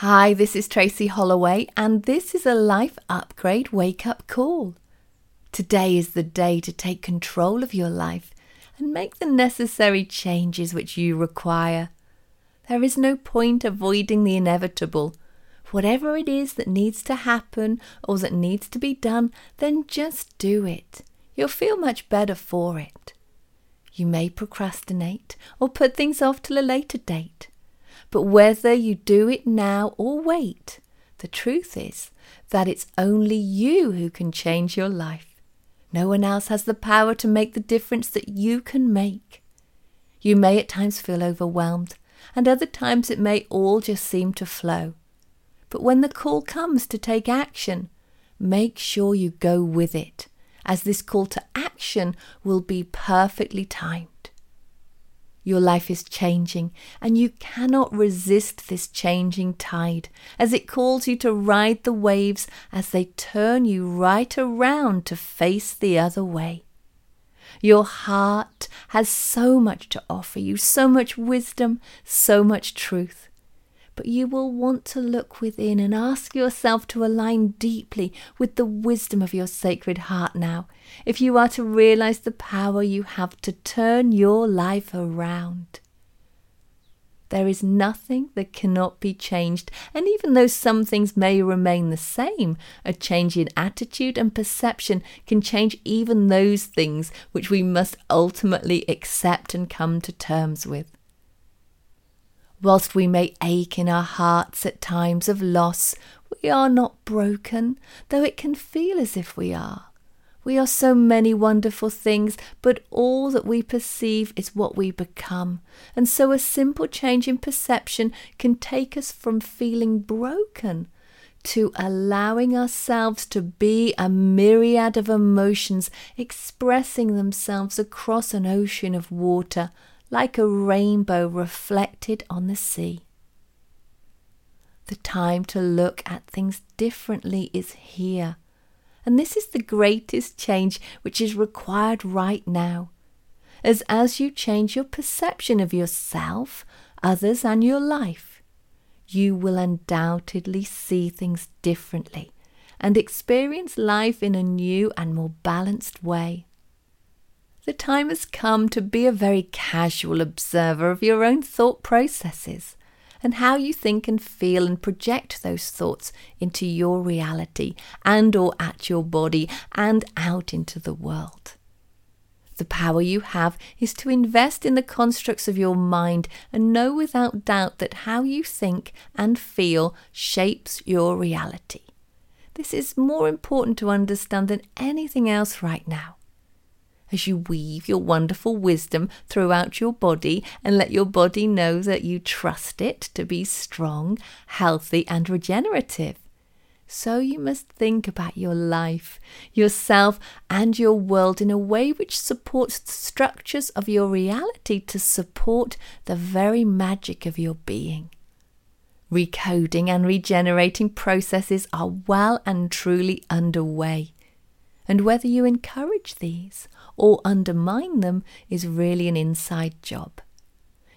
Hi, this is Tracy Holloway, and this is a Life Upgrade Wake Up Call. Today is the day to take control of your life and make the necessary changes which you require. There is no point avoiding the inevitable. Whatever it is that needs to happen or that needs to be done, then just do it. You'll feel much better for it. You may procrastinate or put things off till a later date. But whether you do it now or wait, the truth is that it's only you who can change your life. No one else has the power to make the difference that you can make. You may at times feel overwhelmed, and other times it may all just seem to flow. But when the call comes to take action, make sure you go with it, as this call to action will be perfectly timed. Your life is changing, and you cannot resist this changing tide as it calls you to ride the waves as they turn you right around to face the other way. Your heart has so much to offer you, so much wisdom, so much truth but you will want to look within and ask yourself to align deeply with the wisdom of your sacred heart now, if you are to realize the power you have to turn your life around. There is nothing that cannot be changed, and even though some things may remain the same, a change in attitude and perception can change even those things which we must ultimately accept and come to terms with. Whilst we may ache in our hearts at times of loss, we are not broken, though it can feel as if we are. We are so many wonderful things, but all that we perceive is what we become. And so a simple change in perception can take us from feeling broken to allowing ourselves to be a myriad of emotions expressing themselves across an ocean of water like a rainbow reflected on the sea. The time to look at things differently is here, and this is the greatest change which is required right now. As as you change your perception of yourself, others, and your life, you will undoubtedly see things differently and experience life in a new and more balanced way. The time has come to be a very casual observer of your own thought processes and how you think and feel and project those thoughts into your reality and or at your body and out into the world. The power you have is to invest in the constructs of your mind and know without doubt that how you think and feel shapes your reality. This is more important to understand than anything else right now as you weave your wonderful wisdom throughout your body and let your body know that you trust it to be strong, healthy, and regenerative. So you must think about your life, yourself, and your world in a way which supports the structures of your reality to support the very magic of your being. Recoding and regenerating processes are well and truly underway. And whether you encourage these or undermine them is really an inside job.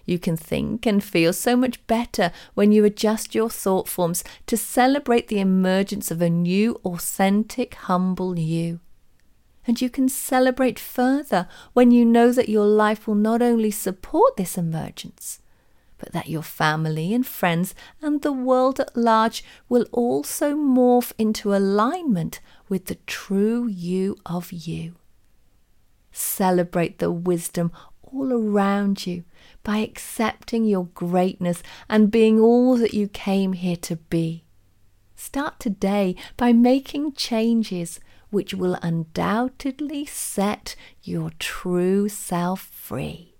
You can think and feel so much better when you adjust your thought forms to celebrate the emergence of a new, authentic, humble you. And you can celebrate further when you know that your life will not only support this emergence, but that your family and friends and the world at large will also morph into alignment with the true you of you. Celebrate the wisdom all around you by accepting your greatness and being all that you came here to be. Start today by making changes which will undoubtedly set your true self free.